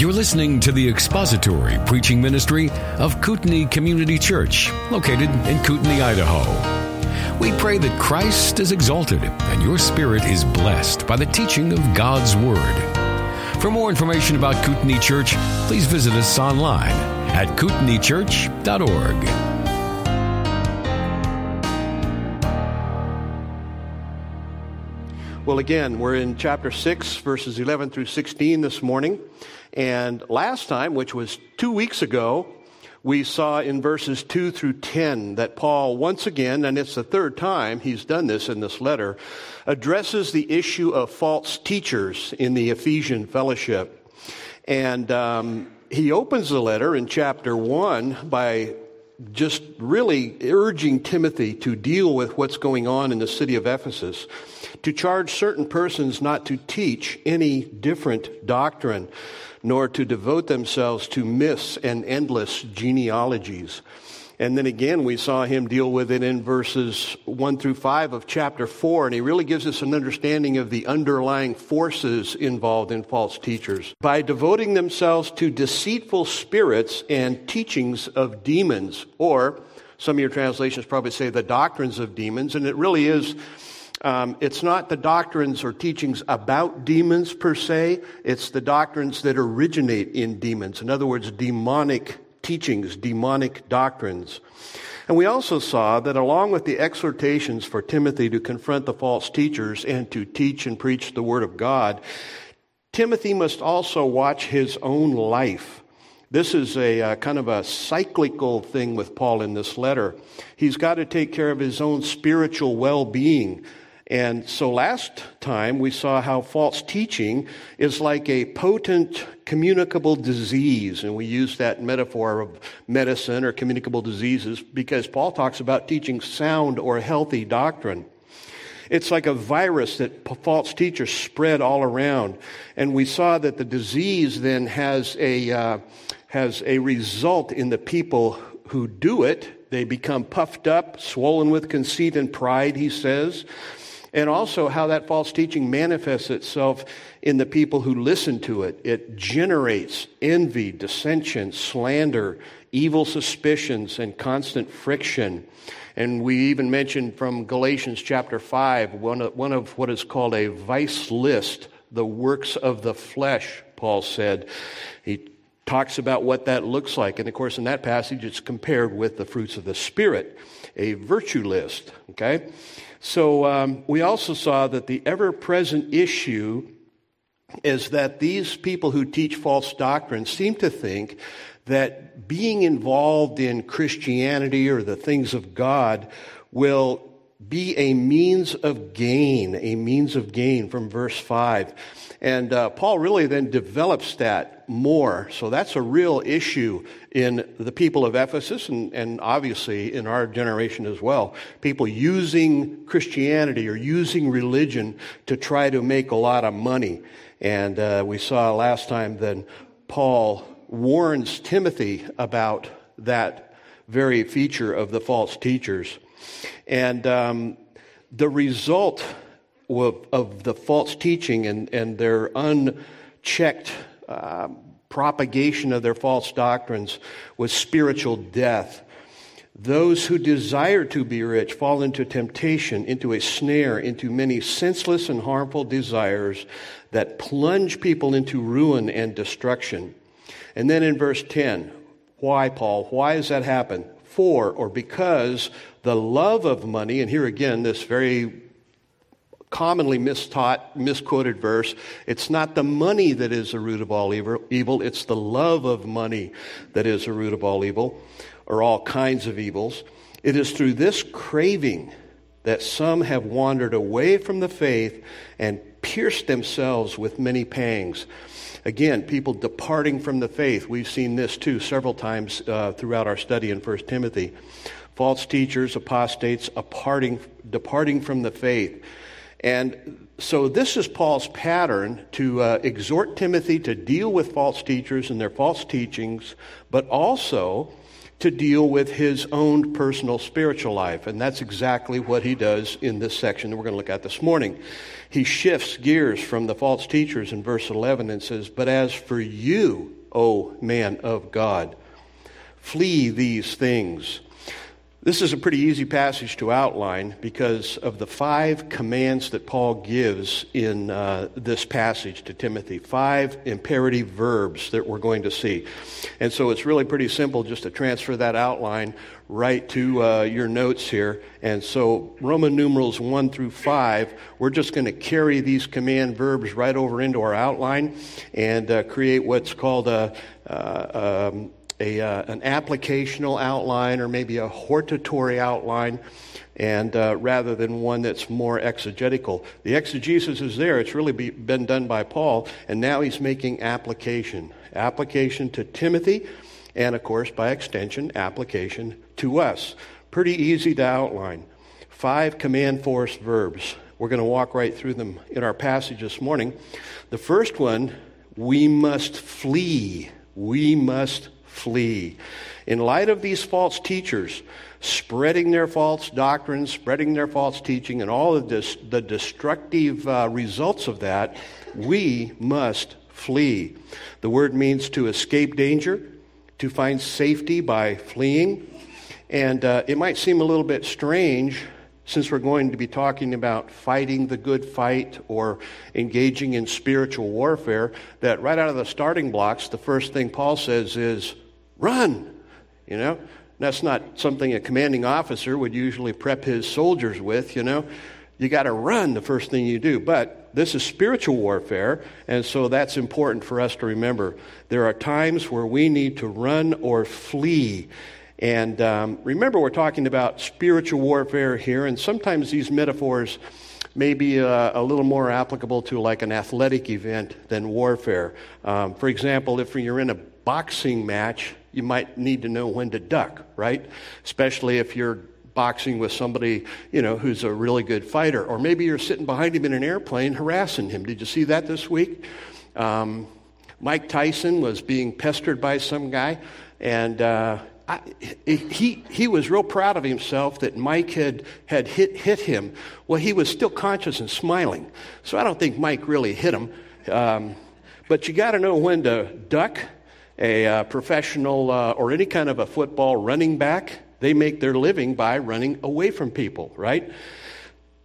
You're listening to the expository preaching ministry of Kootenai Community Church, located in Kootenai, Idaho. We pray that Christ is exalted and your spirit is blessed by the teaching of God's Word. For more information about Kootenai Church, please visit us online at kootenaichurch.org. Well, again, we're in chapter 6, verses 11 through 16 this morning. And last time, which was two weeks ago, we saw in verses 2 through 10 that Paul, once again, and it's the third time he's done this in this letter, addresses the issue of false teachers in the Ephesian fellowship. And um, he opens the letter in chapter 1 by just really urging Timothy to deal with what's going on in the city of Ephesus, to charge certain persons not to teach any different doctrine nor to devote themselves to myths and endless genealogies. And then again, we saw him deal with it in verses 1 through 5 of chapter 4, and he really gives us an understanding of the underlying forces involved in false teachers. By devoting themselves to deceitful spirits and teachings of demons, or some of your translations probably say the doctrines of demons, and it really is um, it's not the doctrines or teachings about demons per se, it's the doctrines that originate in demons. In other words, demonic teachings, demonic doctrines. And we also saw that along with the exhortations for Timothy to confront the false teachers and to teach and preach the Word of God, Timothy must also watch his own life. This is a uh, kind of a cyclical thing with Paul in this letter. He's got to take care of his own spiritual well being and so last time we saw how false teaching is like a potent communicable disease. And we use that metaphor of medicine or communicable diseases because Paul talks about teaching sound or healthy doctrine. It's like a virus that false teachers spread all around. And we saw that the disease then has a, uh, has a result in the people who do it. They become puffed up, swollen with conceit and pride, he says and also how that false teaching manifests itself in the people who listen to it. It generates envy, dissension, slander, evil suspicions, and constant friction. And we even mentioned from Galatians chapter 5, one of, one of what is called a vice list, the works of the flesh, Paul said. He talks about what that looks like. And of course, in that passage, it's compared with the fruits of the Spirit, a virtue list, okay? So um, we also saw that the ever present issue is that these people who teach false doctrine seem to think that being involved in Christianity or the things of God will be a means of gain, a means of gain from verse 5. And uh, Paul really then develops that more. So that's a real issue in the people of Ephesus and, and obviously in our generation as well. People using Christianity or using religion to try to make a lot of money. And uh, we saw last time that Paul warns Timothy about that very feature of the false teachers. And um, the result of, of, the false teaching and, and their unchecked uh, propagation of their false doctrines was spiritual death. Those who desire to be rich fall into temptation, into a snare, into many senseless and harmful desires that plunge people into ruin and destruction. And then in verse 10, why, Paul? Why does that happen? For or because the love of money, and here again, this very commonly mistaught, misquoted verse it's not the money that is the root of all evil, it's the love of money that is the root of all evil, or all kinds of evils. It is through this craving that some have wandered away from the faith and pierced themselves with many pangs. Again, people departing from the faith. We've seen this too several times uh, throughout our study in 1 Timothy. False teachers, apostates, departing, departing from the faith. And so, this is Paul's pattern to uh, exhort Timothy to deal with false teachers and their false teachings, but also to deal with his own personal spiritual life. And that's exactly what he does in this section that we're going to look at this morning. He shifts gears from the false teachers in verse 11 and says, But as for you, O man of God, flee these things. This is a pretty easy passage to outline because of the five commands that Paul gives in uh, this passage to Timothy. Five imperative verbs that we're going to see. And so it's really pretty simple just to transfer that outline right to uh, your notes here. And so Roman numerals 1 through 5, we're just going to carry these command verbs right over into our outline and uh, create what's called a. Uh, um, a, uh, an applicational outline or maybe a hortatory outline, and uh, rather than one that's more exegetical. The exegesis is there; it's really be, been done by Paul, and now he's making application, application to Timothy, and of course, by extension, application to us. Pretty easy to outline. Five command force verbs. We're going to walk right through them in our passage this morning. The first one, we must flee. We must flee. In light of these false teachers spreading their false doctrines, spreading their false teaching, and all of this, the destructive uh, results of that, we must flee. The word means to escape danger, to find safety by fleeing. And uh, it might seem a little bit strange since we're going to be talking about fighting the good fight or engaging in spiritual warfare, that right out of the starting blocks, the first thing Paul says is run. You know, that's not something a commanding officer would usually prep his soldiers with, you know. You got to run the first thing you do. But this is spiritual warfare, and so that's important for us to remember. There are times where we need to run or flee. And um, remember, we're talking about spiritual warfare here, and sometimes these metaphors may be uh, a little more applicable to like an athletic event than warfare. Um, for example, if you're in a boxing match, you might need to know when to duck, right? Especially if you're boxing with somebody, you know, who's a really good fighter. Or maybe you're sitting behind him in an airplane harassing him. Did you see that this week? Um, Mike Tyson was being pestered by some guy, and uh, I, he, he was real proud of himself that Mike had, had hit, hit him. Well, he was still conscious and smiling. So I don't think Mike really hit him. Um, but you got to know when to duck a uh, professional uh, or any kind of a football running back, they make their living by running away from people, right?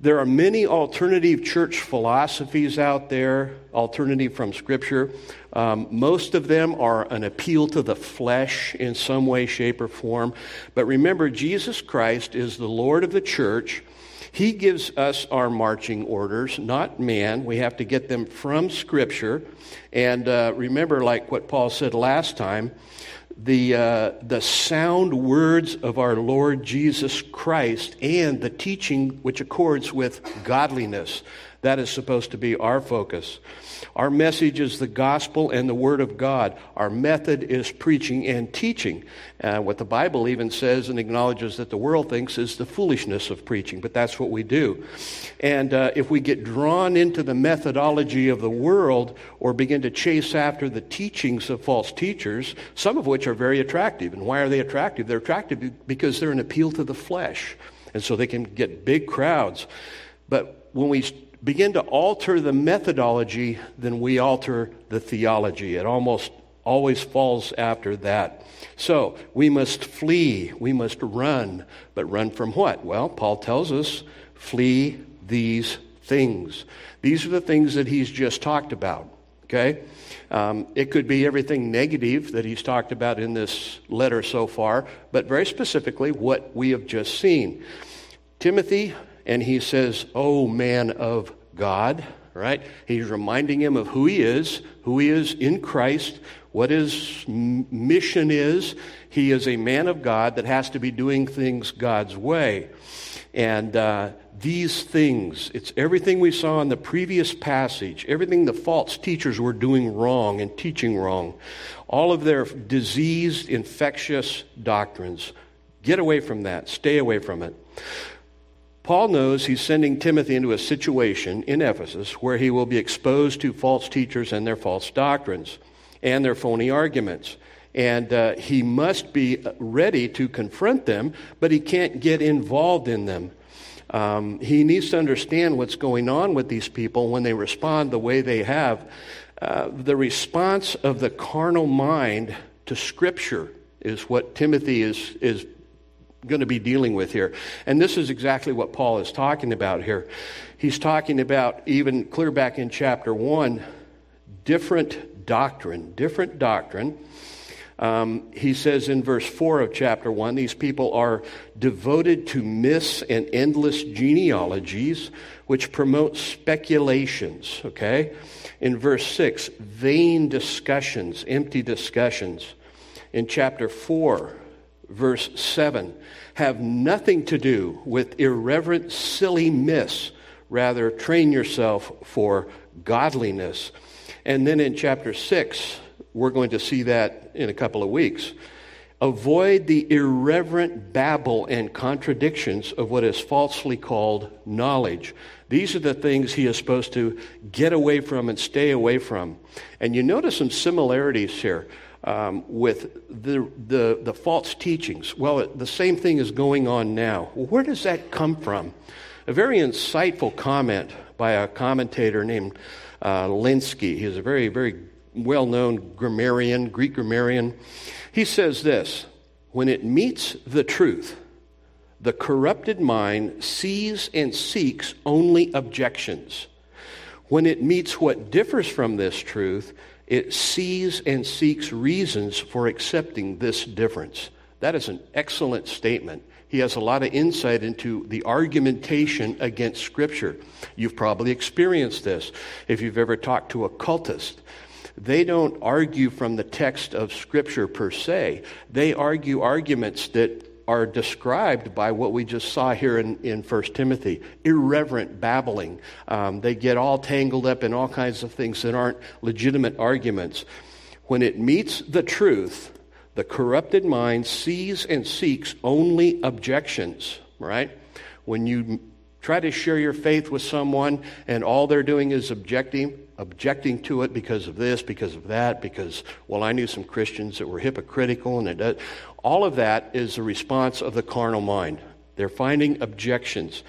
There are many alternative church philosophies out there, alternative from Scripture. Um, most of them are an appeal to the flesh in some way, shape, or form. But remember, Jesus Christ is the Lord of the church. He gives us our marching orders, not man. We have to get them from Scripture. And uh, remember, like what Paul said last time, the, uh, the sound words of our Lord Jesus Christ and the teaching which accords with godliness. That is supposed to be our focus. Our message is the gospel and the word of God. Our method is preaching and teaching. Uh, what the Bible even says and acknowledges that the world thinks is the foolishness of preaching, but that's what we do. And uh, if we get drawn into the methodology of the world or begin to chase after the teachings of false teachers, some of which are very attractive. And why are they attractive? They're attractive because they're an appeal to the flesh. And so they can get big crowds. But when we begin to alter the methodology, then we alter the theology. It almost always falls after that. So we must flee, we must run. But run from what? Well, Paul tells us flee these things. These are the things that he's just talked about. Okay? Um, it could be everything negative that he's talked about in this letter so far, but very specifically what we have just seen. Timothy, and he says, Oh, man of God, right? He's reminding him of who he is, who he is in Christ, what his mission is. He is a man of God that has to be doing things God's way. And uh, these things, it's everything we saw in the previous passage, everything the false teachers were doing wrong and teaching wrong, all of their diseased, infectious doctrines. Get away from that, stay away from it. Paul knows he's sending Timothy into a situation in Ephesus where he will be exposed to false teachers and their false doctrines and their phony arguments. And uh, he must be ready to confront them, but he can't get involved in them. Um, he needs to understand what's going on with these people when they respond the way they have. Uh, the response of the carnal mind to Scripture is what Timothy is, is going to be dealing with here. And this is exactly what Paul is talking about here. He's talking about, even clear back in chapter 1, different doctrine, different doctrine um, he says in verse 4 of chapter 1 these people are devoted to myths and endless genealogies which promote speculations, okay? In verse 6, vain discussions, empty discussions. In chapter 4, verse 7, have nothing to do with irreverent, silly myths. Rather, train yourself for godliness. And then in chapter 6, we're going to see that in a couple of weeks. Avoid the irreverent babble and contradictions of what is falsely called knowledge. These are the things he is supposed to get away from and stay away from. And you notice some similarities here um, with the, the, the, false teachings. Well, the same thing is going on now. Where does that come from? A very insightful comment by a commentator named uh, Lenski. He's a very, very well known grammarian, Greek grammarian. He says this When it meets the truth, the corrupted mind sees and seeks only objections. When it meets what differs from this truth, it sees and seeks reasons for accepting this difference. That is an excellent statement. He has a lot of insight into the argumentation against Scripture. You've probably experienced this if you've ever talked to a cultist they don't argue from the text of Scripture per se. They argue arguments that are described by what we just saw here in, in 1 Timothy irreverent babbling. Um, they get all tangled up in all kinds of things that aren't legitimate arguments. When it meets the truth, the corrupted mind sees and seeks only objections, right? When you try to share your faith with someone and all they're doing is objecting, objecting to it because of this, because of that, because, well, I knew some Christians that were hypocritical, and all of that is the response of the carnal mind. They're finding objections.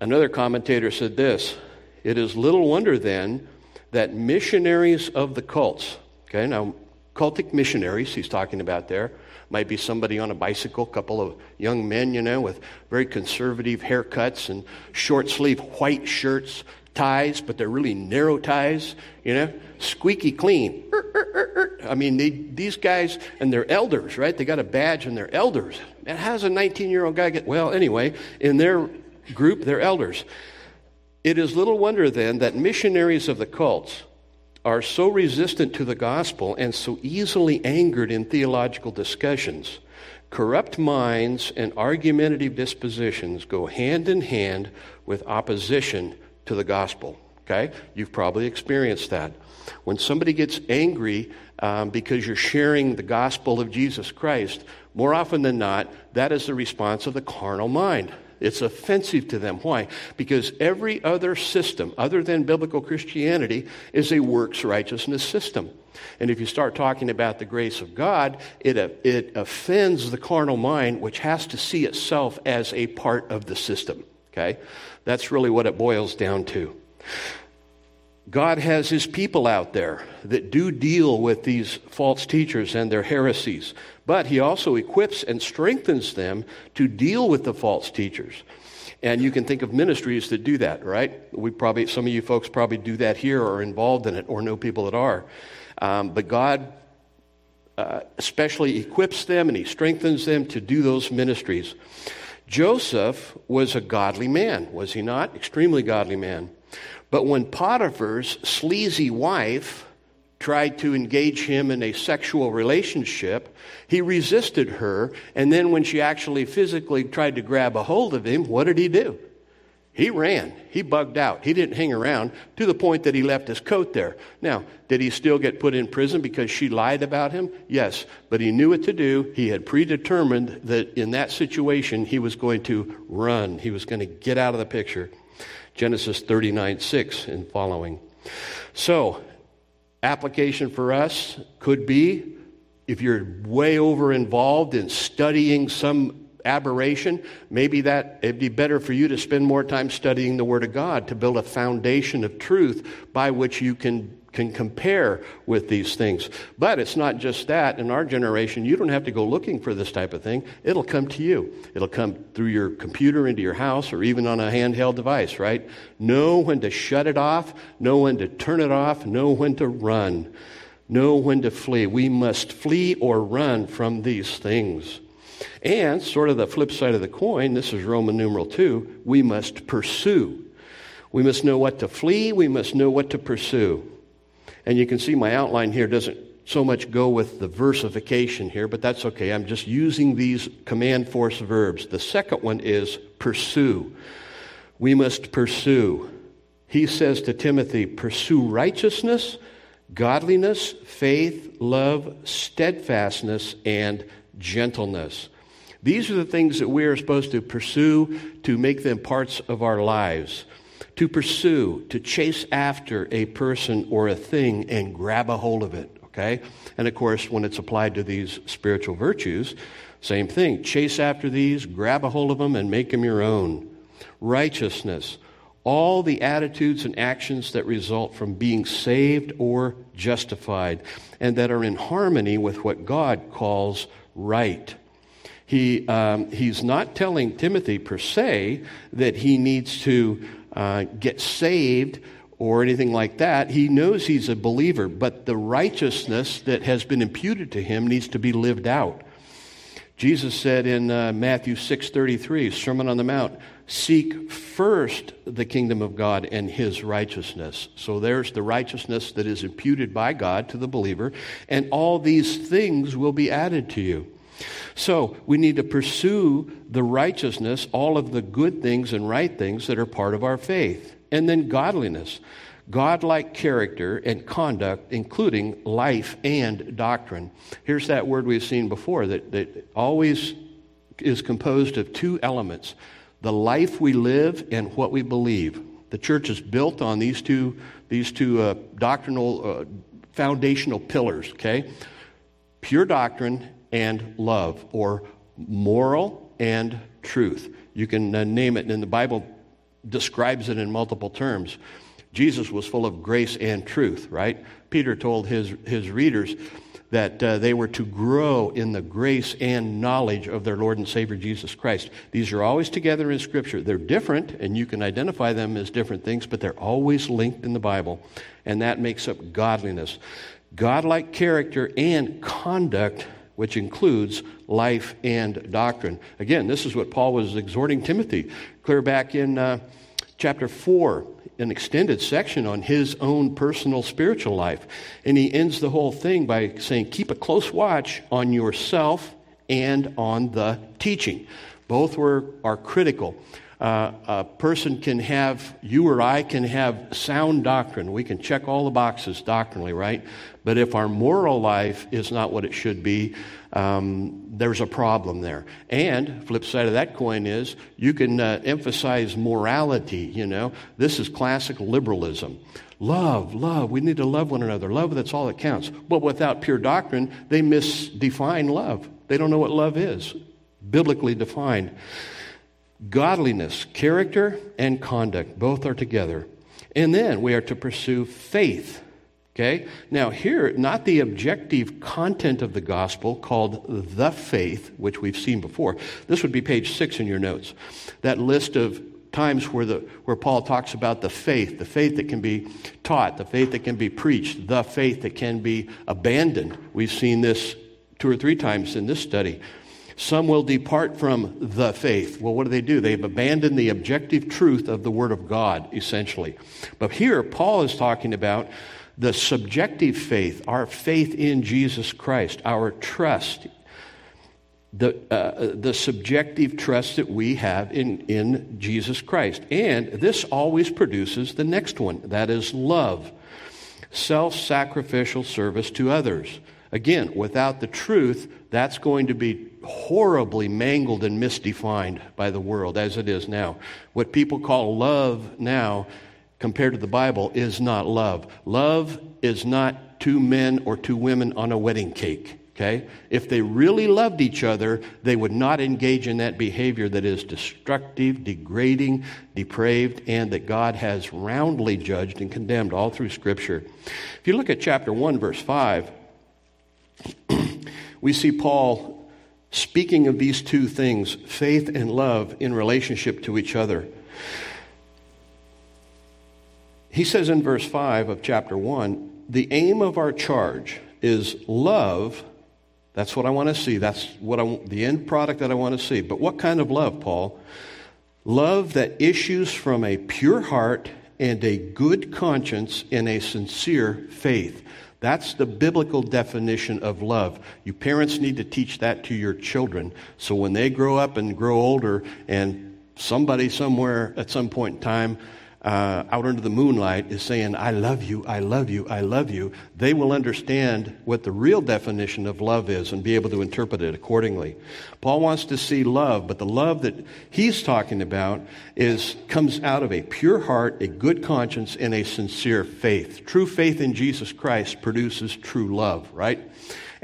Another commentator said this It is little wonder then that missionaries of the cults, okay, now, cultic missionaries, he's talking about there, might be somebody on a bicycle, couple of young men, you know, with very conservative haircuts and short sleeve white shirts, ties, but they're really narrow ties, you know, squeaky clean. I mean, they, these guys, and they're elders, right? They got a badge and they're elders. And how does a 19 year old guy get, well, anyway, in their group, they're elders. It is little wonder then that missionaries of the cults are so resistant to the gospel and so easily angered in theological discussions. Corrupt minds and argumentative dispositions go hand in hand with opposition to the gospel. Okay? You've probably experienced that. When somebody gets angry um, because you're sharing the gospel of Jesus Christ, more often than not, that is the response of the carnal mind. It's offensive to them. Why? Because every other system, other than biblical Christianity, is a works righteousness system. And if you start talking about the grace of God, it, it offends the carnal mind, which has to see itself as a part of the system. Okay? That's really what it boils down to. God has his people out there that do deal with these false teachers and their heresies, but he also equips and strengthens them to deal with the false teachers. And you can think of ministries that do that, right? We probably, some of you folks probably do that here or are involved in it or know people that are. Um, but God uh, especially equips them and he strengthens them to do those ministries. Joseph was a godly man, was he not? Extremely godly man. But when Potiphar's sleazy wife tried to engage him in a sexual relationship, he resisted her. And then when she actually physically tried to grab a hold of him, what did he do? He ran. He bugged out. He didn't hang around to the point that he left his coat there. Now, did he still get put in prison because she lied about him? Yes. But he knew what to do. He had predetermined that in that situation he was going to run. He was going to get out of the picture. Genesis 39 6 and following. So, application for us could be if you're way over involved in studying some aberration, maybe that it'd be better for you to spend more time studying the Word of God to build a foundation of truth by which you can can compare with these things. But it's not just that. In our generation, you don't have to go looking for this type of thing. It'll come to you. It'll come through your computer into your house or even on a handheld device, right? Know when to shut it off, know when to turn it off, know when to run, know when to flee. We must flee or run from these things. And, sort of the flip side of the coin, this is Roman numeral 2, we must pursue. We must know what to flee, we must know what to pursue. And you can see my outline here doesn't so much go with the versification here, but that's okay. I'm just using these command force verbs. The second one is pursue. We must pursue. He says to Timothy, pursue righteousness, godliness, faith, love, steadfastness, and gentleness. These are the things that we are supposed to pursue to make them parts of our lives. To pursue, to chase after a person or a thing and grab a hold of it, okay? And of course, when it's applied to these spiritual virtues, same thing. Chase after these, grab a hold of them, and make them your own. Righteousness, all the attitudes and actions that result from being saved or justified, and that are in harmony with what God calls right. He, um, he's not telling Timothy per se that he needs to uh, get saved or anything like that. He knows he's a believer, but the righteousness that has been imputed to him needs to be lived out. Jesus said in uh, Matthew 6:33, Sermon on the Mount, "Seek first the kingdom of God and his righteousness." So there's the righteousness that is imputed by God to the believer, and all these things will be added to you. So we need to pursue the righteousness, all of the good things and right things that are part of our faith. And then godliness, godlike character and conduct, including life and doctrine. Here's that word we've seen before that, that always is composed of two elements the life we live and what we believe. The church is built on these two, these two uh, doctrinal, uh, foundational pillars, okay? Pure doctrine and love, or moral and truth. You can uh, name it, and the Bible describes it in multiple terms. Jesus was full of grace and truth, right? Peter told his, his readers that uh, they were to grow in the grace and knowledge of their Lord and Savior Jesus Christ. These are always together in Scripture. They're different, and you can identify them as different things, but they're always linked in the Bible, and that makes up godliness. Godlike character and conduct which includes life and doctrine. Again, this is what Paul was exhorting Timothy clear back in uh, chapter 4, an extended section on his own personal spiritual life. And he ends the whole thing by saying, Keep a close watch on yourself and on the teaching. Both were, are critical. Uh, a person can have, you or I can have sound doctrine. We can check all the boxes doctrinally, right? But if our moral life is not what it should be, um, there's a problem there. And flip side of that coin is you can uh, emphasize morality. You know, this is classic liberalism. Love, love. We need to love one another. Love, that's all that counts. But without pure doctrine, they misdefine love. They don't know what love is, biblically defined. Godliness, character, and conduct, both are together. And then we are to pursue faith. Okay? Now, here, not the objective content of the gospel called the faith, which we've seen before. This would be page six in your notes. That list of times where, the, where Paul talks about the faith, the faith that can be taught, the faith that can be preached, the faith that can be abandoned. We've seen this two or three times in this study. Some will depart from the faith. Well, what do they do? They've abandoned the objective truth of the Word of God, essentially. But here, Paul is talking about the subjective faith, our faith in Jesus Christ, our trust, the, uh, the subjective trust that we have in, in Jesus Christ. And this always produces the next one that is love, self sacrificial service to others. Again, without the truth, that's going to be horribly mangled and misdefined by the world as it is now. What people call love now, compared to the Bible, is not love. Love is not two men or two women on a wedding cake. Okay? If they really loved each other, they would not engage in that behavior that is destructive, degrading, depraved, and that God has roundly judged and condemned all through Scripture. If you look at chapter 1, verse 5, we see Paul speaking of these two things faith and love in relationship to each other. He says in verse 5 of chapter 1 the aim of our charge is love that's what I want to see. That's what I, the end product that I want to see. But what kind of love, Paul? Love that issues from a pure heart and a good conscience in a sincere faith. That's the biblical definition of love. You parents need to teach that to your children so when they grow up and grow older and somebody somewhere at some point in time uh, out under the moonlight is saying, I love you, I love you, I love you, they will understand what the real definition of love is and be able to interpret it accordingly. Paul wants to see love, but the love that he's talking about is comes out of a pure heart, a good conscience, and a sincere faith. True faith in Jesus Christ produces true love, right?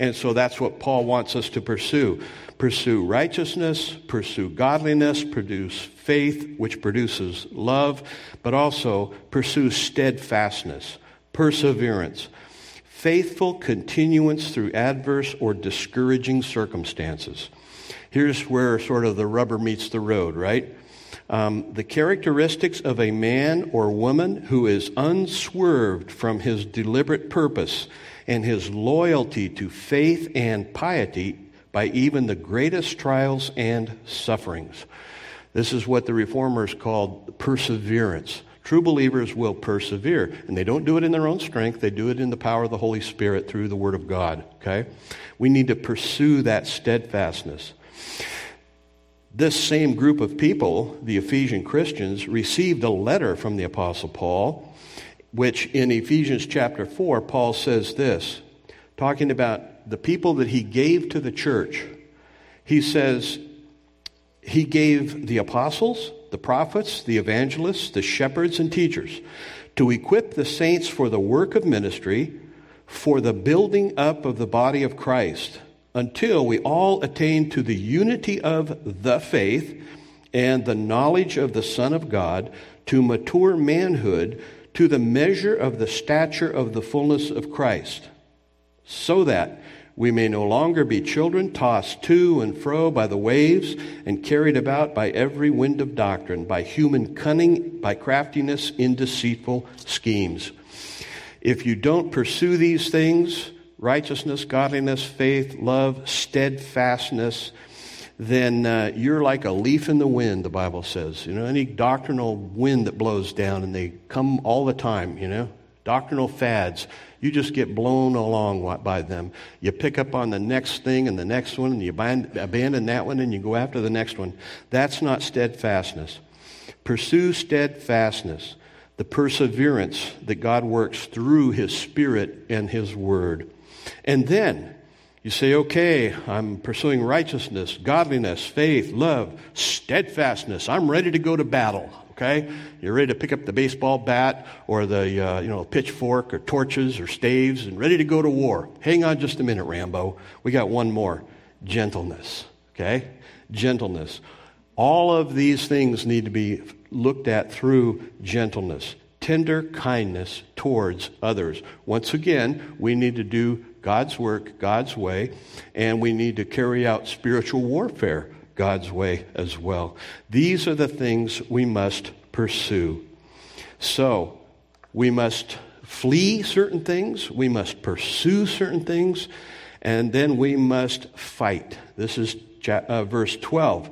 And so that's what Paul wants us to pursue. Pursue righteousness, pursue godliness, produce faith, which produces love, but also pursue steadfastness, perseverance, faithful continuance through adverse or discouraging circumstances. Here's where sort of the rubber meets the road, right? Um, the characteristics of a man or woman who is unswerved from his deliberate purpose and his loyalty to faith and piety by even the greatest trials and sufferings. This is what the reformers called perseverance. True believers will persevere, and they don't do it in their own strength, they do it in the power of the Holy Spirit through the Word of God. Okay? We need to pursue that steadfastness. This same group of people, the Ephesian Christians, received a letter from the Apostle Paul, which in Ephesians chapter 4, Paul says this, talking about the people that he gave to the church. He says, he gave the apostles, the prophets, the evangelists, the shepherds, and teachers to equip the saints for the work of ministry, for the building up of the body of Christ, until we all attain to the unity of the faith and the knowledge of the Son of God, to mature manhood, to the measure of the stature of the fullness of Christ, so that we may no longer be children tossed to and fro by the waves and carried about by every wind of doctrine, by human cunning, by craftiness in deceitful schemes. If you don't pursue these things, righteousness, godliness, faith, love, steadfastness, then uh, you're like a leaf in the wind, the Bible says. You know, any doctrinal wind that blows down, and they come all the time, you know, doctrinal fads. You just get blown along by them. You pick up on the next thing and the next one, and you abandon that one and you go after the next one. That's not steadfastness. Pursue steadfastness, the perseverance that God works through His Spirit and His Word. And then you say, okay, I'm pursuing righteousness, godliness, faith, love, steadfastness. I'm ready to go to battle okay? You're ready to pick up the baseball bat or the, uh, you know, pitchfork or torches or staves and ready to go to war. Hang on just a minute, Rambo. We got one more. Gentleness, okay? Gentleness. All of these things need to be looked at through gentleness, tender kindness towards others. Once again, we need to do God's work God's way, and we need to carry out spiritual warfare God's way as well. These are the things we must pursue. So, we must flee certain things, we must pursue certain things, and then we must fight. This is uh, verse 12.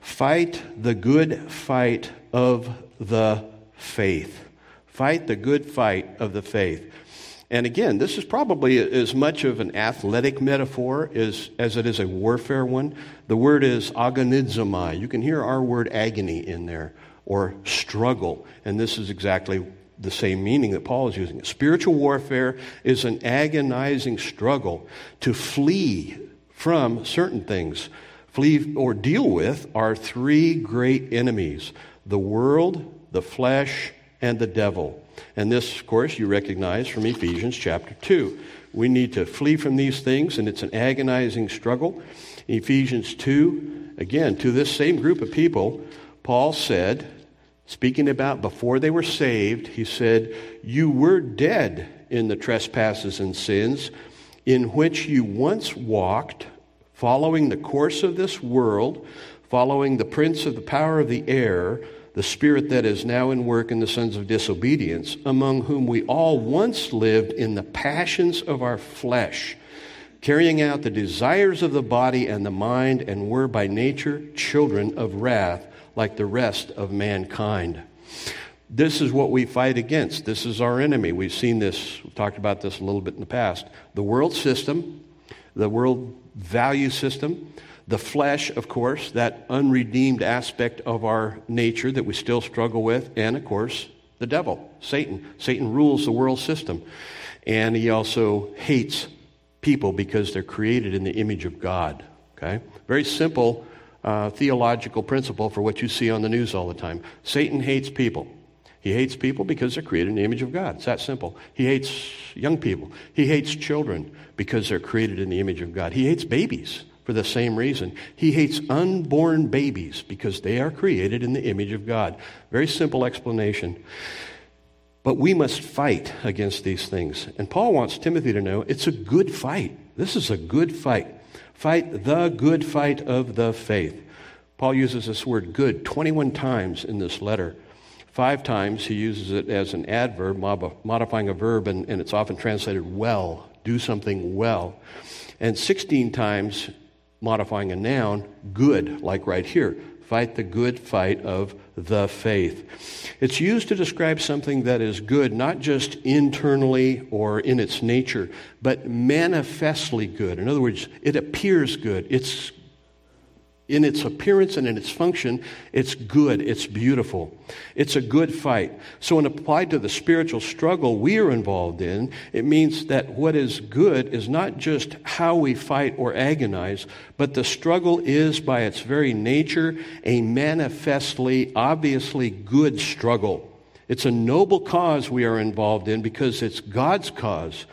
Fight the good fight of the faith. Fight the good fight of the faith. And again, this is probably as much of an athletic metaphor as, as it is a warfare one. The word is agonizomai. You can hear our word agony in there, or struggle. And this is exactly the same meaning that Paul is using. Spiritual warfare is an agonizing struggle to flee from certain things. Flee or deal with our three great enemies the world, the flesh, and the devil. And this, of course, you recognize from Ephesians chapter 2. We need to flee from these things, and it's an agonizing struggle. Ephesians 2, again, to this same group of people, Paul said, speaking about before they were saved, he said, You were dead in the trespasses and sins in which you once walked, following the course of this world, following the prince of the power of the air the spirit that is now in work in the sons of disobedience, among whom we all once lived in the passions of our flesh, carrying out the desires of the body and the mind, and were by nature children of wrath, like the rest of mankind. This is what we fight against. This is our enemy. We've seen this, we've talked about this a little bit in the past. The world system, the world value system, the flesh, of course, that unredeemed aspect of our nature that we still struggle with, and of course, the devil, Satan. Satan rules the world system. And he also hates people because they're created in the image of God. Okay? Very simple uh, theological principle for what you see on the news all the time. Satan hates people. He hates people because they're created in the image of God. It's that simple. He hates young people. He hates children because they're created in the image of God. He hates babies for the same reason. He hates unborn babies because they are created in the image of God. Very simple explanation. But we must fight against these things. And Paul wants Timothy to know it's a good fight. This is a good fight. Fight the good fight of the faith. Paul uses this word good 21 times in this letter. Five times he uses it as an adverb, modifying a verb, and, and it's often translated well, do something well. And 16 times modifying a noun, good, like right here. Fight the good fight of the faith. It's used to describe something that is good, not just internally or in its nature, but manifestly good. In other words, it appears good. It's in its appearance and in its function, it's good, it's beautiful. It's a good fight. So, when applied to the spiritual struggle we are involved in, it means that what is good is not just how we fight or agonize, but the struggle is, by its very nature, a manifestly, obviously good struggle. It's a noble cause we are involved in because it's God's cause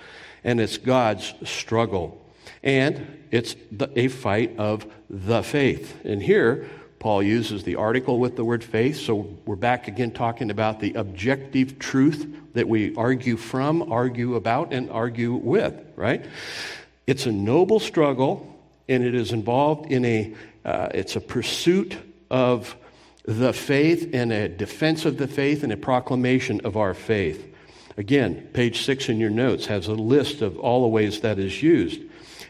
and it's God's struggle. And it's the, a fight of the faith. And here, Paul uses the article with the word faith, so we're back again talking about the objective truth that we argue from, argue about, and argue with, right? It's a noble struggle, and it is involved in a, uh, it's a pursuit of the faith and a defense of the faith and a proclamation of our faith. Again, page six in your notes has a list of all the ways that is used.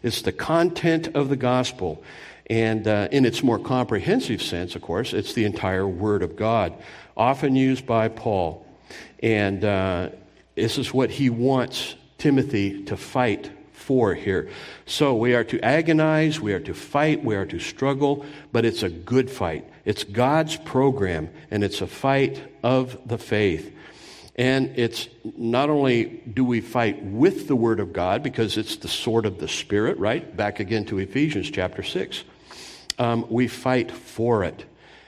It's the content of the gospel. And uh, in its more comprehensive sense, of course, it's the entire Word of God, often used by Paul. And uh, this is what he wants Timothy to fight for here. So we are to agonize, we are to fight, we are to struggle, but it's a good fight. It's God's program, and it's a fight of the faith. And it's not only do we fight with the Word of God, because it's the sword of the Spirit, right? Back again to Ephesians chapter 6. Um, we fight for it.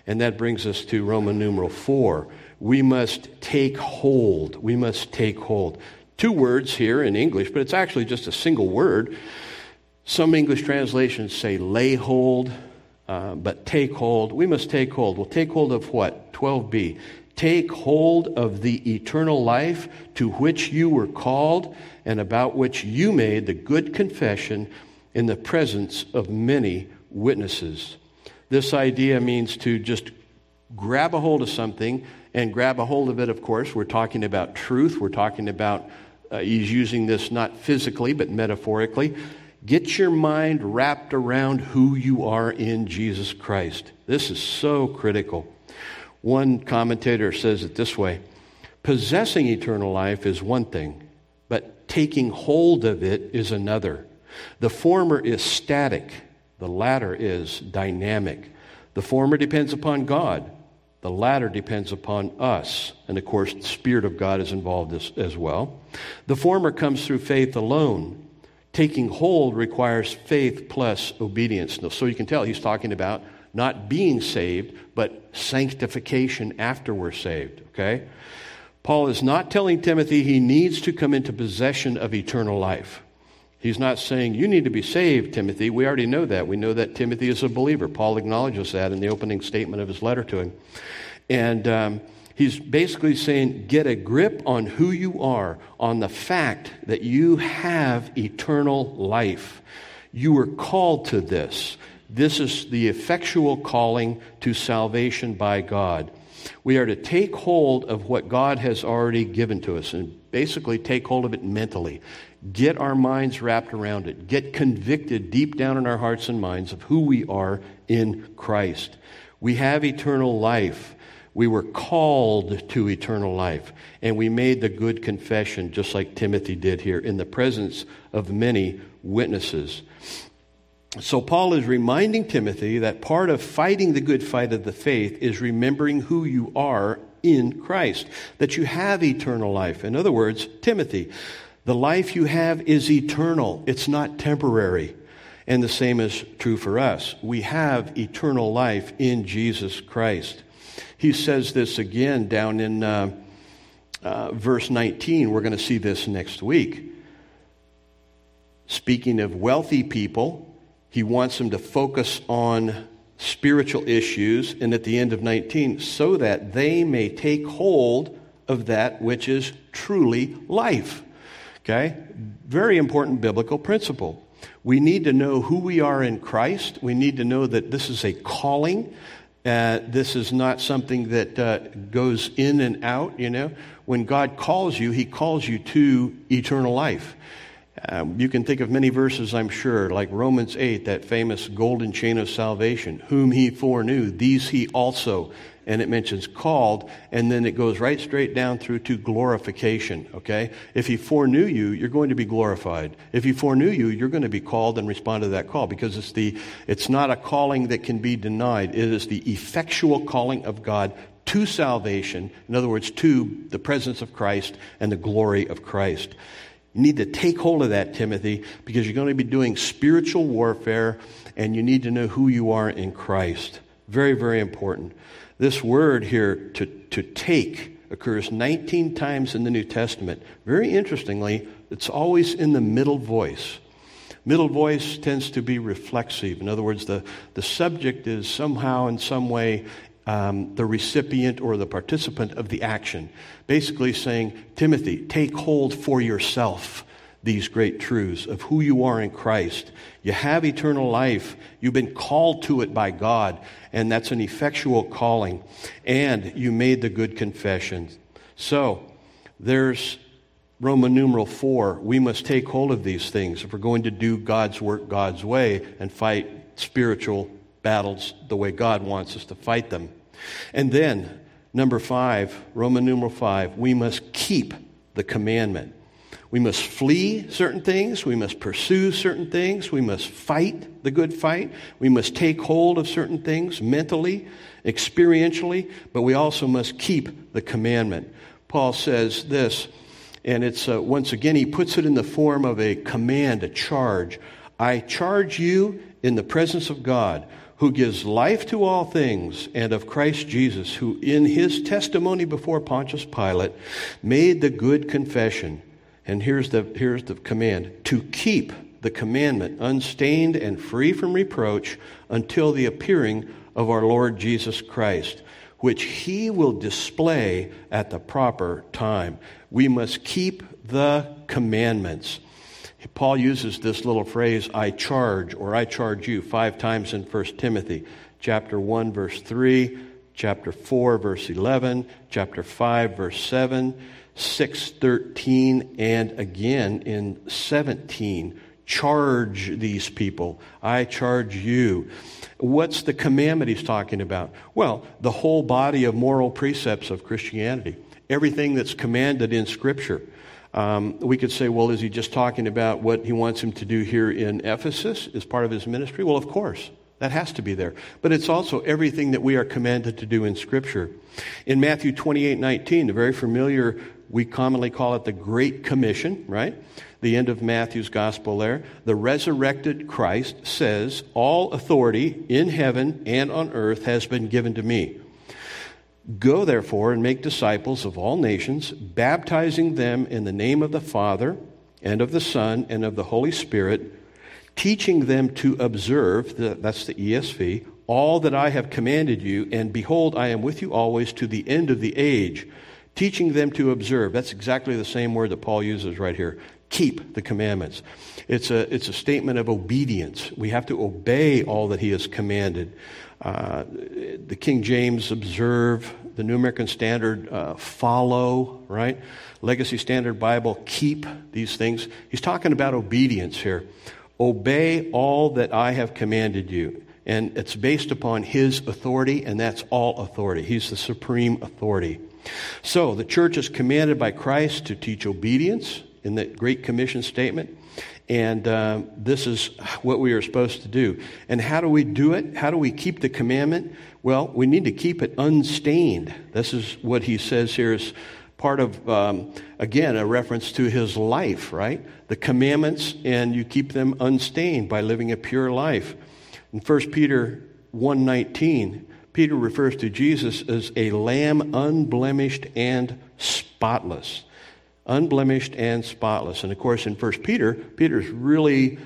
And that brings us to Roman numeral 4. We must take hold. We must take hold. Two words here in English, but it's actually just a single word. Some English translations say lay hold, uh, but take hold. We must take hold. Well, take hold of what? 12b. Take hold of the eternal life to which you were called and about which you made the good confession in the presence of many witnesses. This idea means to just grab a hold of something and grab a hold of it, of course. We're talking about truth. We're talking about, uh, he's using this not physically, but metaphorically. Get your mind wrapped around who you are in Jesus Christ. This is so critical. One commentator says it this way Possessing eternal life is one thing, but taking hold of it is another. The former is static, the latter is dynamic. The former depends upon God, the latter depends upon us. And of course, the Spirit of God is involved as, as well. The former comes through faith alone. Taking hold requires faith plus obedience. So you can tell he's talking about not being saved, but sanctification after we're saved, okay? Paul is not telling Timothy he needs to come into possession of eternal life. He's not saying, You need to be saved, Timothy. We already know that. We know that Timothy is a believer. Paul acknowledges that in the opening statement of his letter to him. And um, he's basically saying, Get a grip on who you are, on the fact that you have eternal life. You were called to this. This is the effectual calling to salvation by God. We are to take hold of what God has already given to us and basically take hold of it mentally. Get our minds wrapped around it. Get convicted deep down in our hearts and minds of who we are in Christ. We have eternal life. We were called to eternal life. And we made the good confession, just like Timothy did here, in the presence of many witnesses. So, Paul is reminding Timothy that part of fighting the good fight of the faith is remembering who you are in Christ, that you have eternal life. In other words, Timothy, the life you have is eternal, it's not temporary. And the same is true for us. We have eternal life in Jesus Christ. He says this again down in uh, uh, verse 19. We're going to see this next week. Speaking of wealthy people, he wants them to focus on spiritual issues, and at the end of 19, so that they may take hold of that which is truly life. Okay? Very important biblical principle. We need to know who we are in Christ. We need to know that this is a calling. Uh, this is not something that uh, goes in and out, you know. When God calls you, He calls you to eternal life. Um, you can think of many verses, I'm sure, like Romans 8, that famous golden chain of salvation. Whom he foreknew, these he also. And it mentions called, and then it goes right straight down through to glorification, okay? If he foreknew you, you're going to be glorified. If he foreknew you, you're going to be called and respond to that call because it's, the, it's not a calling that can be denied. It is the effectual calling of God to salvation. In other words, to the presence of Christ and the glory of Christ. You need to take hold of that, Timothy, because you're going to be doing spiritual warfare and you need to know who you are in Christ. Very, very important. This word here, to, to take, occurs 19 times in the New Testament. Very interestingly, it's always in the middle voice. Middle voice tends to be reflexive. In other words, the, the subject is somehow, in some way, um, the recipient or the participant of the action. Basically saying, Timothy, take hold for yourself these great truths of who you are in Christ. You have eternal life. You've been called to it by God, and that's an effectual calling. And you made the good confession. So, there's Roman numeral 4. We must take hold of these things if we're going to do God's work God's way and fight spiritual battles the way God wants us to fight them. And then, number five, Roman numeral five, we must keep the commandment. We must flee certain things. We must pursue certain things. We must fight the good fight. We must take hold of certain things mentally, experientially, but we also must keep the commandment. Paul says this, and it's uh, once again, he puts it in the form of a command, a charge. I charge you in the presence of God who gives life to all things, and of Christ Jesus, who in his testimony before Pontius Pilate made the good confession. And here's the, here's the command to keep the commandment unstained and free from reproach until the appearing of our Lord Jesus Christ, which he will display at the proper time. We must keep the commandments. Paul uses this little phrase, I charge, or I charge you, five times in 1 Timothy. Chapter 1, verse 3, chapter 4, verse 11, chapter 5, verse 7, 6, 13, and again in 17. Charge these people. I charge you. What's the commandment he's talking about? Well, the whole body of moral precepts of Christianity. Everything that's commanded in Scripture. Um, we could say, well, is he just talking about what he wants him to do here in Ephesus as part of his ministry? Well, of course. That has to be there. But it's also everything that we are commanded to do in Scripture. In Matthew 28 19, the very familiar, we commonly call it the Great Commission, right? The end of Matthew's gospel there. The resurrected Christ says, All authority in heaven and on earth has been given to me. Go therefore and make disciples of all nations, baptizing them in the name of the Father and of the Son and of the Holy Spirit, teaching them to observe, that's the ESV, all that I have commanded you, and behold, I am with you always to the end of the age, teaching them to observe. That's exactly the same word that Paul uses right here. Keep the commandments. It's a, it's a statement of obedience. We have to obey all that he has commanded. Uh, the King James observe, the New American Standard uh, follow, right? Legacy Standard Bible keep these things. He's talking about obedience here. Obey all that I have commanded you. And it's based upon his authority, and that's all authority. He's the supreme authority. So the church is commanded by Christ to teach obedience in the Great Commission statement. And uh, this is what we are supposed to do. And how do we do it? How do we keep the commandment? Well, we need to keep it unstained. This is what he says here is part of, um, again, a reference to his life, right? The commandments, and you keep them unstained by living a pure life. In 1 Peter 1.19, Peter refers to Jesus as a lamb unblemished and spotless unblemished and spotless. And of course, in 1 Peter, Peter's really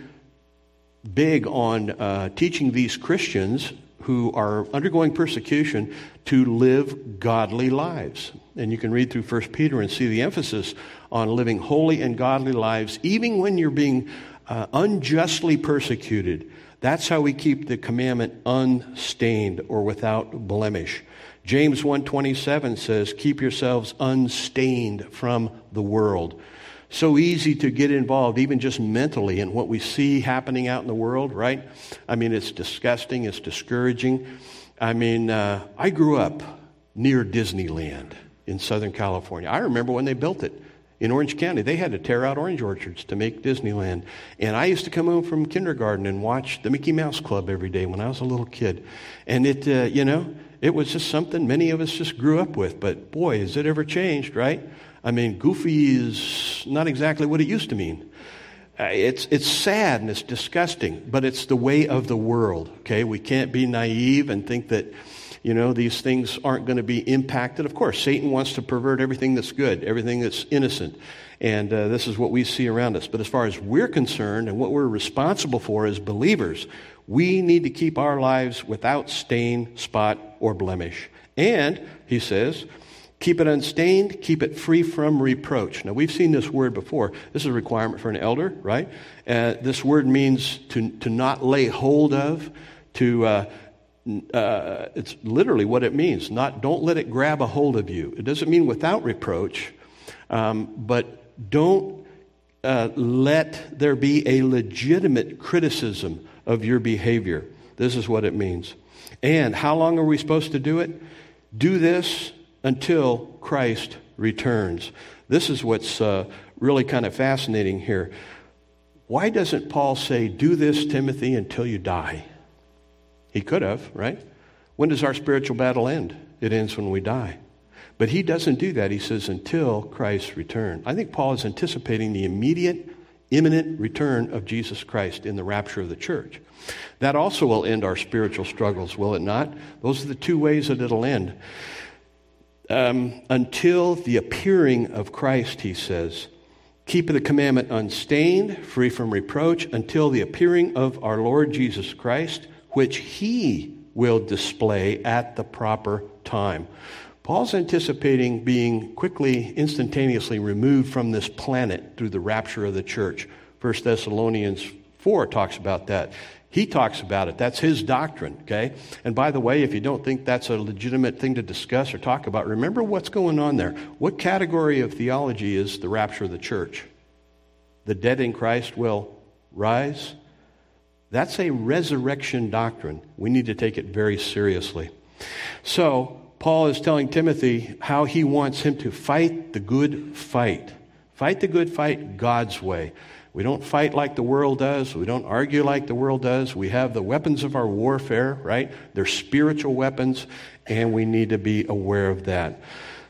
big on uh, teaching these Christians who are undergoing persecution to live godly lives. And you can read through 1 Peter and see the emphasis on living holy and godly lives, even when you're being uh, unjustly persecuted. That's how we keep the commandment unstained or without blemish. James 1:27 says, "Keep yourselves unstained from the world." So easy to get involved even just mentally in what we see happening out in the world, right? I mean, it's disgusting, it's discouraging. I mean, uh, I grew up near Disneyland in Southern California. I remember when they built it in Orange County. They had to tear out orange orchards to make Disneyland. And I used to come home from kindergarten and watch the Mickey Mouse Club every day when I was a little kid. And it, uh, you know, it was just something many of us just grew up with. But boy, has it ever changed, right? I mean, goofy is not exactly what it used to mean. Uh, it's, it's sad and it's disgusting, but it's the way of the world, okay? We can't be naive and think that, you know, these things aren't going to be impacted. Of course, Satan wants to pervert everything that's good, everything that's innocent. And uh, this is what we see around us. But as far as we're concerned and what we're responsible for as believers, we need to keep our lives without stain, spot, or blemish. And, he says, keep it unstained, keep it free from reproach. Now, we've seen this word before. This is a requirement for an elder, right? Uh, this word means to, to not lay hold of, to. Uh, uh, it's literally what it means. Not don't let it grab a hold of you. It doesn't mean without reproach, um, but don't uh, let there be a legitimate criticism of your behavior. This is what it means. And how long are we supposed to do it? Do this until Christ returns. This is what's uh, really kind of fascinating here. Why doesn't Paul say, Do this, Timothy, until you die? He could have, right? When does our spiritual battle end? It ends when we die. But he doesn't do that. He says, until Christ's return. I think Paul is anticipating the immediate imminent return of Jesus Christ in the rapture of the church. That also will end our spiritual struggles, will it not? Those are the two ways that it'll end. Um, until the appearing of Christ, he says, keep the commandment unstained, free from reproach, until the appearing of our Lord Jesus Christ, which he will display at the proper time. Paul's anticipating being quickly, instantaneously removed from this planet through the rapture of the church. 1 Thessalonians 4 talks about that. He talks about it. That's his doctrine, okay? And by the way, if you don't think that's a legitimate thing to discuss or talk about, remember what's going on there. What category of theology is the rapture of the church? The dead in Christ will rise? That's a resurrection doctrine. We need to take it very seriously. So, Paul is telling Timothy how he wants him to fight the good fight. Fight the good fight God's way. We don't fight like the world does. We don't argue like the world does. We have the weapons of our warfare, right? They're spiritual weapons, and we need to be aware of that.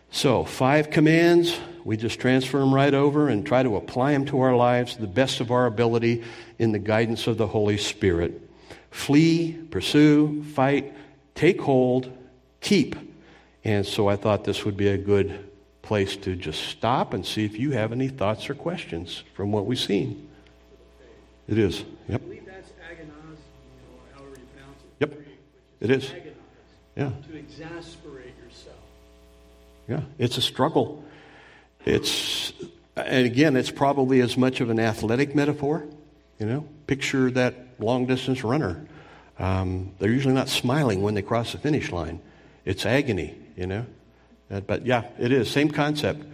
So, five commands. We just transfer them right over and try to apply them to our lives to the best of our ability in the guidance of the Holy Spirit. Flee, pursue, fight, take hold, keep And so I thought this would be a good place to just stop and see if you have any thoughts or questions from what we've seen. It is. Yep. I believe that's agonizomai, or however you pronounce it. Yep. It is. Agonize. Yeah. To exasperate yourself. Yeah. It's a struggle. It's, and again, it's probably as much of an athletic metaphor. You know, picture that long distance runner. Um, they're usually not smiling when they cross the finish line. It's agony, you know. Uh, but yeah, it is. Same concept.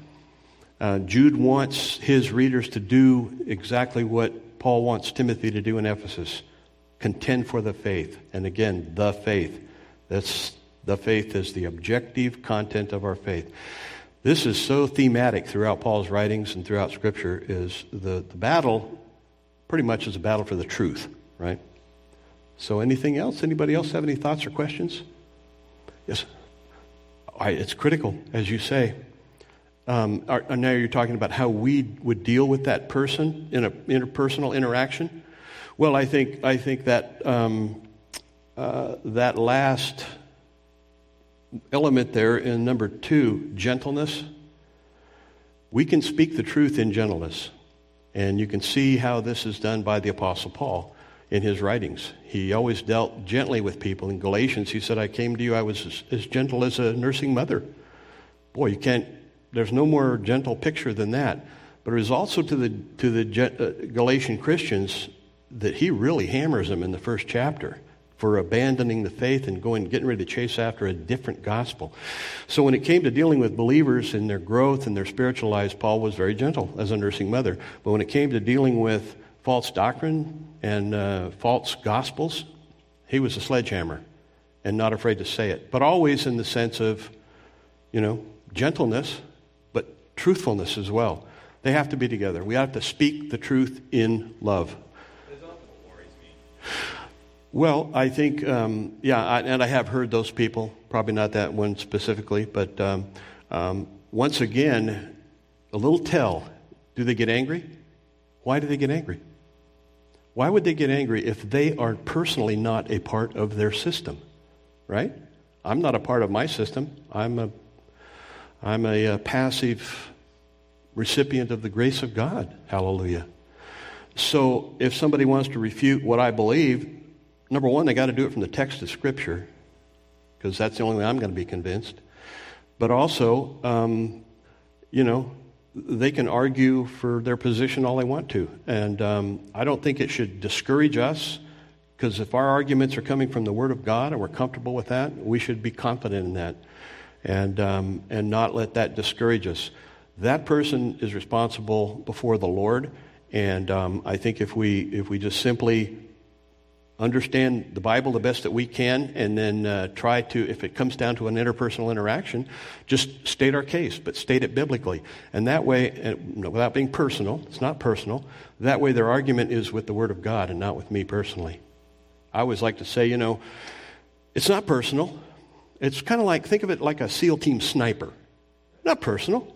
Uh, Jude wants his readers to do exactly what Paul wants Timothy to do in Ephesus contend for the faith. And again, the faith. That's the faith is the objective content of our faith. This is so thematic throughout Paul's writings and throughout Scripture. Is the, the battle pretty much is a battle for the truth, right? So, anything else? Anybody else have any thoughts or questions? Yes. I, it's critical, as you say. Um, are, now you're talking about how we would deal with that person in an interpersonal interaction. Well, I think I think that um, uh, that last element there in number two, gentleness. We can speak the truth in gentleness, and you can see how this is done by the Apostle Paul in his writings. He always dealt gently with people. In Galatians, he said, I came to you, I was as, as gentle as a nursing mother. Boy, you can't, there's no more gentle picture than that. But it was also to the, to the uh, Galatian Christians that he really hammers them in the first chapter for abandoning the faith and going getting ready to chase after a different gospel. So when it came to dealing with believers in their growth and their spiritual lives, Paul was very gentle as a nursing mother. But when it came to dealing with false doctrine and uh, false gospels, he was a sledgehammer and not afraid to say it. But always in the sense of, you know, gentleness, but truthfulness as well. They have to be together. We have to speak the truth in love. Well, I think, um, yeah, I, and I have heard those people, probably not that one specifically, but um, um, once again, a little tell. Do they get angry? Why do they get angry? Why would they get angry if they are personally not a part of their system? Right? I'm not a part of my system. I'm a, I'm a, a passive recipient of the grace of God. Hallelujah. So if somebody wants to refute what I believe, number one, they got to do it from the text of Scripture, because that's the only way I'm going to be convinced. But also, um, you know, they can argue for their position all they want to. And um, I don't think it should discourage us, because if our arguments are coming from the Word of God and we're comfortable with that, we should be confident in that and, um, and not let that discourage us. That person is responsible before the Lord. And um, I think if we, if we just simply understand the Bible the best that we can, and then uh, try to, if it comes down to an interpersonal interaction, just state our case, but state it biblically. And that way, without being personal, it's not personal, that way their argument is with the Word of God and not with me personally. I always like to say, you know, it's not personal. It's kind of like, think of it like a SEAL team sniper. Not personal.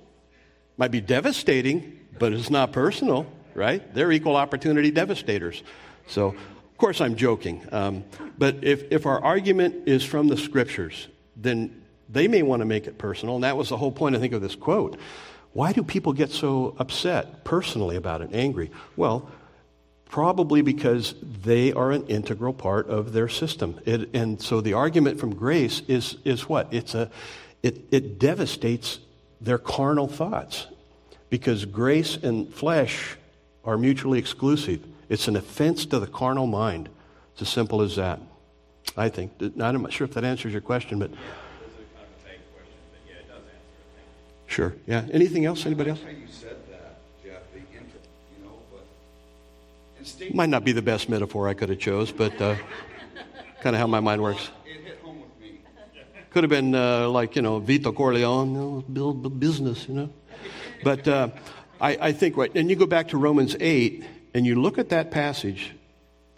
Might be devastating, but it's not personal, right? They're equal opportunity devastators. So of course, I'm joking. Um, but if, if our argument is from the scriptures, then they may want to make it personal. And that was the whole point, I think, of this quote. Why do people get so upset personally about it, angry? Well, probably because they are an integral part of their system. It, and so the argument from grace is, is what? It's a, it, it devastates their carnal thoughts because grace and flesh are mutually exclusive. It's an offense to the carnal mind. It's as simple as that. I think. I'm not sure if that answers your question, but. Sure. Yeah. Anything else? Anybody else? you said that, Jeff, the inter, you know, but might not be the best metaphor I could have chose, but uh, kind of how my mind works. It hit home with me. Could have been uh, like you know Vito Corleone, you know, build business, you know. But uh, I, I think right, and you go back to Romans eight and you look at that passage,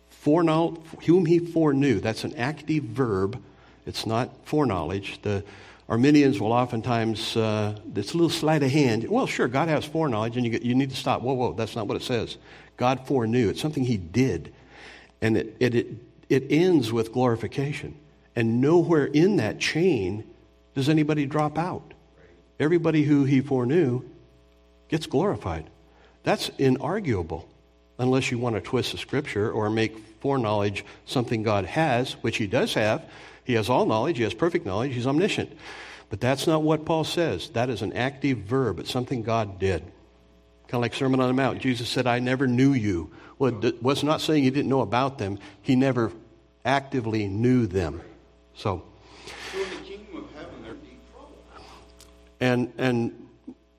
foreknow, whom he foreknew, that's an active verb. It's not foreknowledge. The Arminians will oftentimes, uh, it's a little sleight of hand. Well, sure, God has foreknowledge, and you, you need to stop. Whoa, whoa, that's not what it says. God foreknew. It's something he did. And it, it, it, it ends with glorification. And nowhere in that chain does anybody drop out. Everybody who he foreknew gets glorified. That's inarguable, unless you want to twist the scripture or make foreknowledge something God has, which he does have. He has all knowledge, he has perfect knowledge, he's omniscient. But that's not what Paul says. That is an active verb. It's something God did. Kind of like Sermon on the Mount. Jesus said, I never knew you. Well, it was not saying he didn't know about them. He never actively knew them. So, So in the kingdom of heaven, there'd be trouble. and, and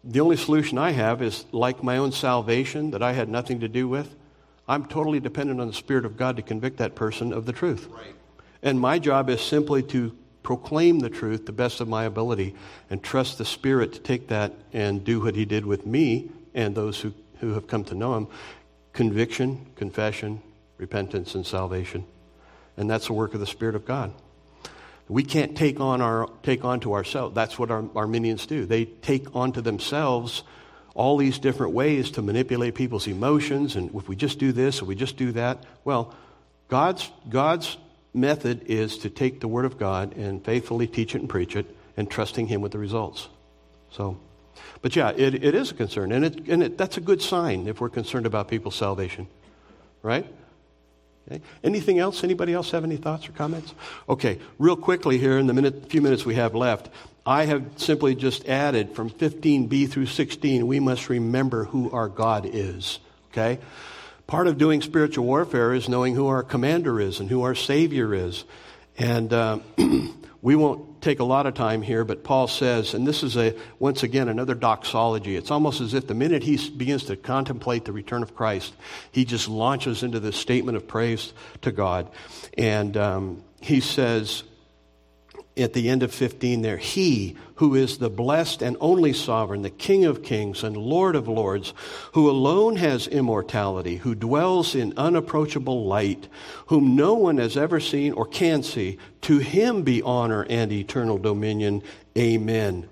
the only solution I have is like my own salvation that I had nothing to do with. I'm totally dependent on the Spirit of God to convict that person of the truth. Right. And my job is simply to proclaim the truth the best of my ability and trust the Spirit to take that and do what He did with me and those who, who have come to know Him conviction, confession, repentance, and salvation. And that's the work of the Spirit of God. We can't take on our take on to ourselves. That's what our Arminians do. They take onto themselves all these different ways to manipulate people's emotions, and if we just do this or we just do that, well, God's God's method is to take the Word of God and faithfully teach it and preach it, and trusting Him with the results. So, but yeah, it, it is a concern, and it and it, that's a good sign if we're concerned about people's salvation, right? Okay. Anything else? Anybody else have any thoughts or comments? Okay, real quickly here in the minute, few minutes we have left, I have simply just added from 15b through 16, we must remember who our God is. Okay? Part of doing spiritual warfare is knowing who our commander is and who our Savior is. And uh, we won't take a lot of time here, but Paul says, and this is a once again another doxology. It's almost as if the minute he begins to contemplate the return of Christ, he just launches into this statement of praise to God, and um, he says at the end of 15 there, He who is the blessed and only sovereign, the King of kings and Lord of lords, who alone has immortality, who dwells in unapproachable light, whom no one has ever seen or can see, to him be honor and eternal dominion. Amen.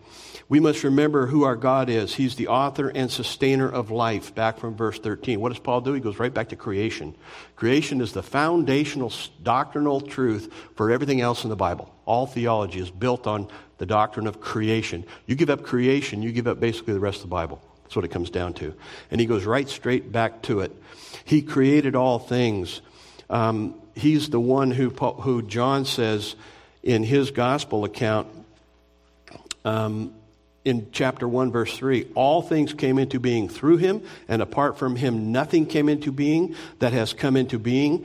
We must remember who our God is. He's the author and sustainer of life, back from verse 13. What does Paul do? He goes right back to creation. Creation is the foundational doctrinal truth for everything else in the Bible. All theology is built on the doctrine of creation. You give up creation, you give up basically the rest of the Bible. That's what it comes down to. And he goes right straight back to it. He created all things. Um, he's the one who, who John says in his gospel account. Um, in chapter 1 verse 3 all things came into being through him and apart from him nothing came into being that has come into being.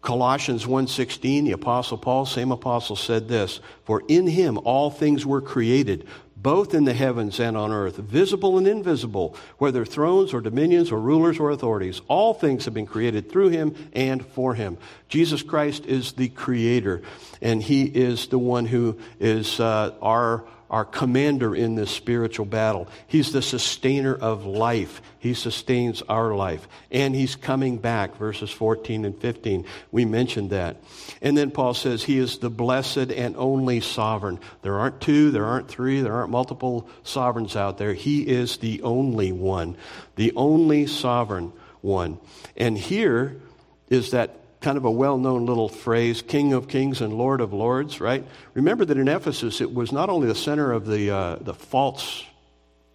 Colossians 1.16 the apostle paul same apostle said this for in him all things were created both in the heavens and on earth visible and invisible whether thrones or dominions or rulers or authorities. All things have been created through him and for him. Jesus christ is the creator and he is the one who is uh, our our commander in this spiritual battle. He's the sustainer of life. He sustains our life. And he's coming back, verses 14 and 15. We mentioned that. And then Paul says he is the blessed and only sovereign. There aren't two, there aren't three, there aren't multiple sovereigns out there. He is the only one, the only sovereign one. And here is that kind of a well known little phrase, King of Kings and Lord of Lords, right? Remember that in Ephesus, it was not only the center of the, uh, the false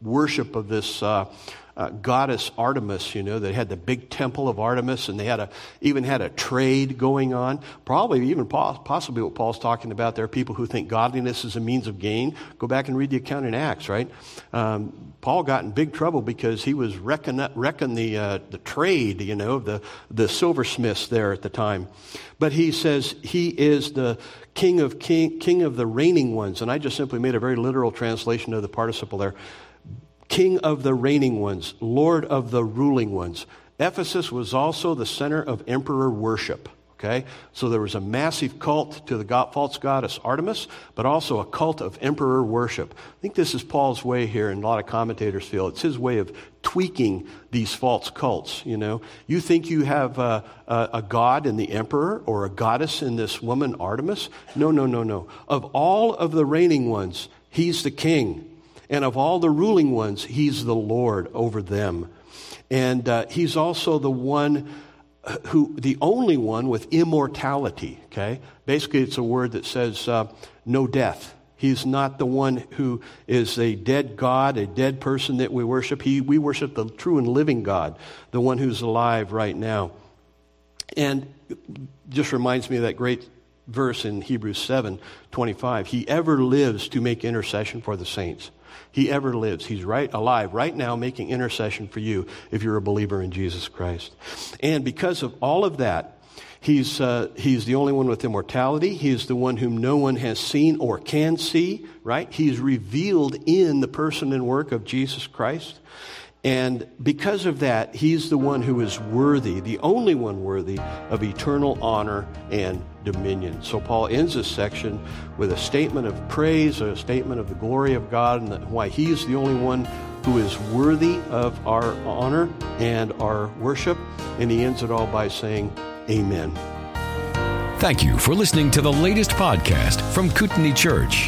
worship of this uh, uh, goddess Artemis, you know, they had the big temple of Artemis and they had a, even had a trade going on. Probably even possibly what Paul's talking about there, are people who think godliness is a means of gain. Go back and read the account in Acts, right? Um, Paul got in big trouble because he was wrecking, wrecking the, uh, the trade, you know, the, the silversmiths there at the time. But he says he is the king of king, king of the reigning ones. And I just simply made a very literal translation of the participle there. King of the reigning ones, Lord of the ruling ones. Ephesus was also the center of emperor worship. Okay? So there was a massive cult to the god, false goddess Artemis, but also a cult of emperor worship. I think this is Paul's way here, and a lot of commentators feel it's his way of tweaking these false cults. You know, you think you have a, a, a god in the emperor or a goddess in this woman Artemis? No, no, no, no. Of all of the reigning ones, he's the king. And of all the ruling ones, he's the Lord over them. And uh, he's also the one who, the only one with immortality, okay? Basically, it's a word that says uh, no death, He's not the one who is a dead God, a dead person that we worship. He, we worship the true and living God, the one who's alive right now. And just reminds me of that great verse in Hebrews 7 25. He ever lives to make intercession for the saints. He ever lives. He's right alive right now making intercession for you if you're a believer in Jesus Christ. And because of all of that, He's, uh, he's the only one with immortality. He is the one whom no one has seen or can see, right? He's revealed in the person and work of Jesus Christ. And because of that, he's the one who is worthy, the only one worthy of eternal honor and dominion. So Paul ends this section with a statement of praise, a statement of the glory of God, and why he is the only one who is worthy of our honor and our worship. And he ends it all by saying, Amen. Thank you for listening to the latest podcast from Kootenai Church.